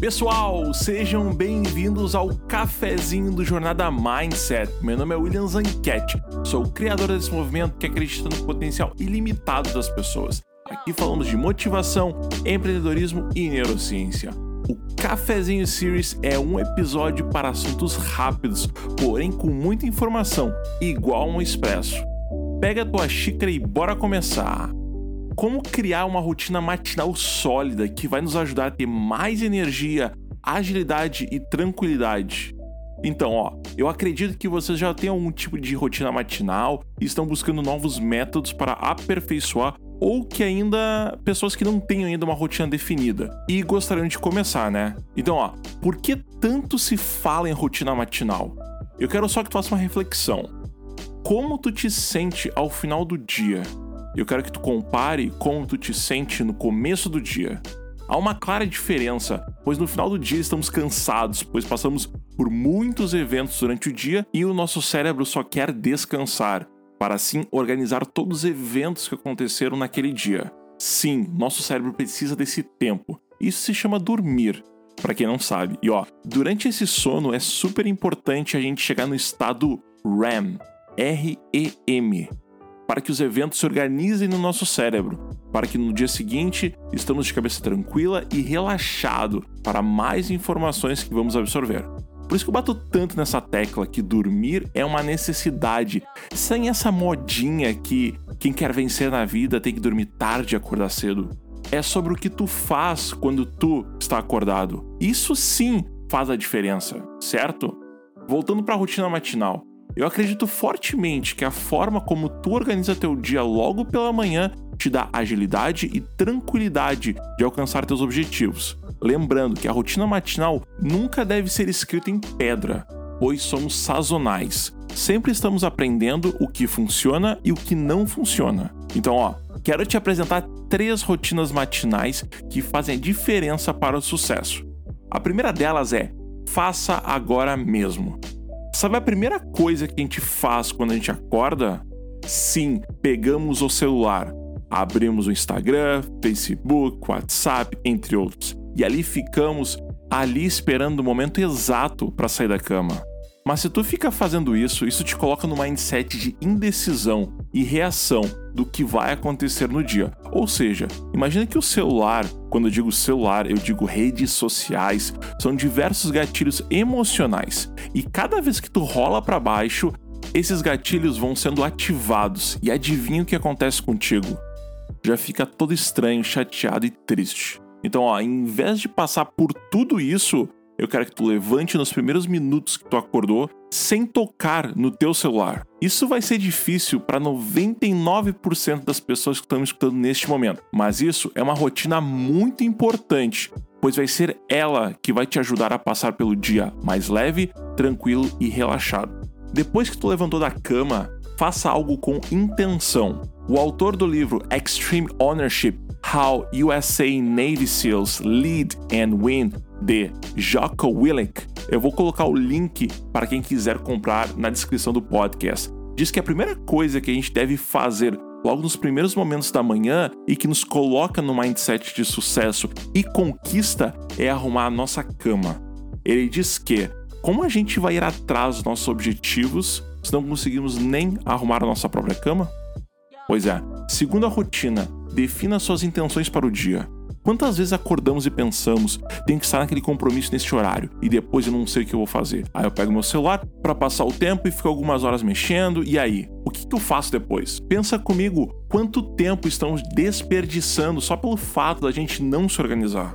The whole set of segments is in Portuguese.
Pessoal, sejam bem-vindos ao cafezinho do Jornada Mindset. Meu nome é William Zanquete, sou o criador desse movimento que acredita no potencial ilimitado das pessoas. Aqui falamos de motivação, empreendedorismo e neurociência. O Cafezinho Series é um episódio para assuntos rápidos, porém com muita informação, igual um expresso. Pega a tua xícara e bora começar! Como criar uma rotina matinal sólida que vai nos ajudar a ter mais energia, agilidade e tranquilidade. Então, ó, eu acredito que vocês já têm algum tipo de rotina matinal e estão buscando novos métodos para aperfeiçoar ou que ainda pessoas que não têm ainda uma rotina definida e gostariam de começar, né? Então, ó, por que tanto se fala em rotina matinal? Eu quero só que tu faça uma reflexão. Como tu te sente ao final do dia? Eu quero que tu compare como tu te sente no começo do dia. Há uma clara diferença, pois no final do dia estamos cansados, pois passamos por muitos eventos durante o dia e o nosso cérebro só quer descansar, para assim organizar todos os eventos que aconteceram naquele dia. Sim, nosso cérebro precisa desse tempo. Isso se chama dormir, para quem não sabe. E ó, durante esse sono é super importante a gente chegar no estado REM, R-E-M, para que os eventos se organizem no nosso cérebro, para que no dia seguinte estamos de cabeça tranquila e relaxado para mais informações que vamos absorver. Por isso que eu bato tanto nessa tecla que dormir é uma necessidade, sem essa modinha que quem quer vencer na vida tem que dormir tarde e acordar cedo. É sobre o que tu faz quando tu está acordado. Isso sim faz a diferença, certo? Voltando para a rotina matinal. Eu acredito fortemente que a forma como tu organiza teu dia logo pela manhã te dá agilidade e tranquilidade de alcançar teus objetivos. Lembrando que a rotina matinal nunca deve ser escrita em pedra, pois somos sazonais. Sempre estamos aprendendo o que funciona e o que não funciona. Então, ó, quero te apresentar três rotinas matinais que fazem a diferença para o sucesso. A primeira delas é: faça agora mesmo. Sabe a primeira coisa que a gente faz quando a gente acorda? Sim, pegamos o celular, abrimos o Instagram, Facebook, WhatsApp, entre outros, e ali ficamos ali esperando o momento exato para sair da cama. Mas se tu fica fazendo isso, isso te coloca no mindset de indecisão e reação do que vai acontecer no dia. Ou seja, imagina que o celular, quando eu digo celular, eu digo redes sociais, são diversos gatilhos emocionais. E cada vez que tu rola para baixo, esses gatilhos vão sendo ativados. E adivinha o que acontece contigo? Já fica todo estranho, chateado e triste. Então, ó, em vez de passar por tudo isso, eu quero que tu levante nos primeiros minutos que tu acordou sem tocar no teu celular. Isso vai ser difícil para 99% das pessoas que estão me escutando neste momento, mas isso é uma rotina muito importante, pois vai ser ela que vai te ajudar a passar pelo dia mais leve, tranquilo e relaxado. Depois que tu levantou da cama, faça algo com intenção. O autor do livro Extreme Ownership How USA Navy SEALs Lead and Win de Jocko Willink. Eu vou colocar o link para quem quiser comprar na descrição do podcast. Diz que a primeira coisa que a gente deve fazer logo nos primeiros momentos da manhã e que nos coloca no mindset de sucesso e conquista é arrumar a nossa cama. Ele diz que, como a gente vai ir atrás dos nossos objetivos se não conseguimos nem arrumar a nossa própria cama? Pois é, segundo a rotina, defina suas intenções para o dia. Quantas vezes acordamos e pensamos, tenho que estar naquele compromisso nesse horário e depois eu não sei o que eu vou fazer. Aí eu pego meu celular para passar o tempo e fico algumas horas mexendo, e aí? O que, que eu faço depois? Pensa comigo quanto tempo estamos desperdiçando só pelo fato da gente não se organizar.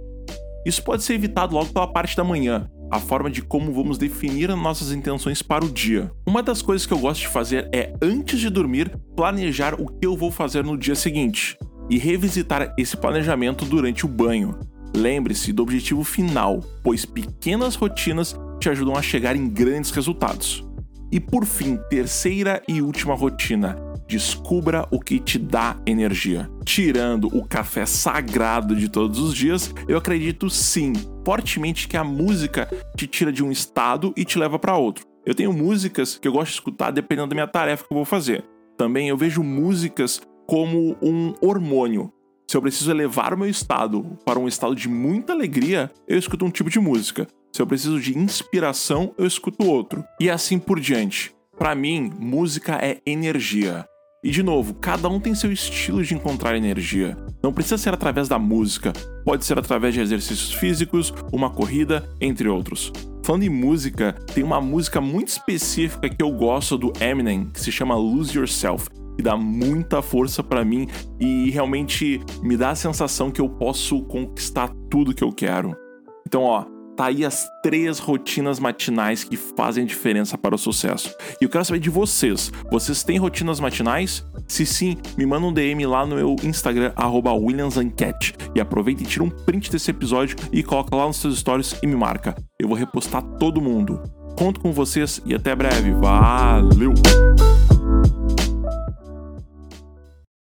Isso pode ser evitado logo pela parte da manhã, a forma de como vamos definir as nossas intenções para o dia. Uma das coisas que eu gosto de fazer é, antes de dormir, planejar o que eu vou fazer no dia seguinte e revisitar esse planejamento durante o banho. Lembre-se do objetivo final, pois pequenas rotinas te ajudam a chegar em grandes resultados. E por fim, terceira e última rotina: descubra o que te dá energia. Tirando o café sagrado de todos os dias, eu acredito sim, fortemente que a música te tira de um estado e te leva para outro. Eu tenho músicas que eu gosto de escutar dependendo da minha tarefa que eu vou fazer. Também eu vejo músicas como um hormônio. Se eu preciso elevar o meu estado para um estado de muita alegria, eu escuto um tipo de música. Se eu preciso de inspiração, eu escuto outro. E assim por diante. Para mim, música é energia. E de novo, cada um tem seu estilo de encontrar energia. Não precisa ser através da música, pode ser através de exercícios físicos, uma corrida, entre outros. Falando em música, tem uma música muito específica que eu gosto do Eminem, que se chama Lose Yourself, que dá muita força para mim e realmente me dá a sensação que eu posso conquistar tudo que eu quero. Então, ó, Tá aí as três rotinas matinais que fazem diferença para o sucesso. E eu quero saber de vocês. Vocês têm rotinas matinais? Se sim, me manda um DM lá no meu Instagram, WilliamsAncat. E aproveita e tira um print desse episódio e coloca lá nos seus stories e me marca. Eu vou repostar todo mundo. Conto com vocês e até breve. Valeu!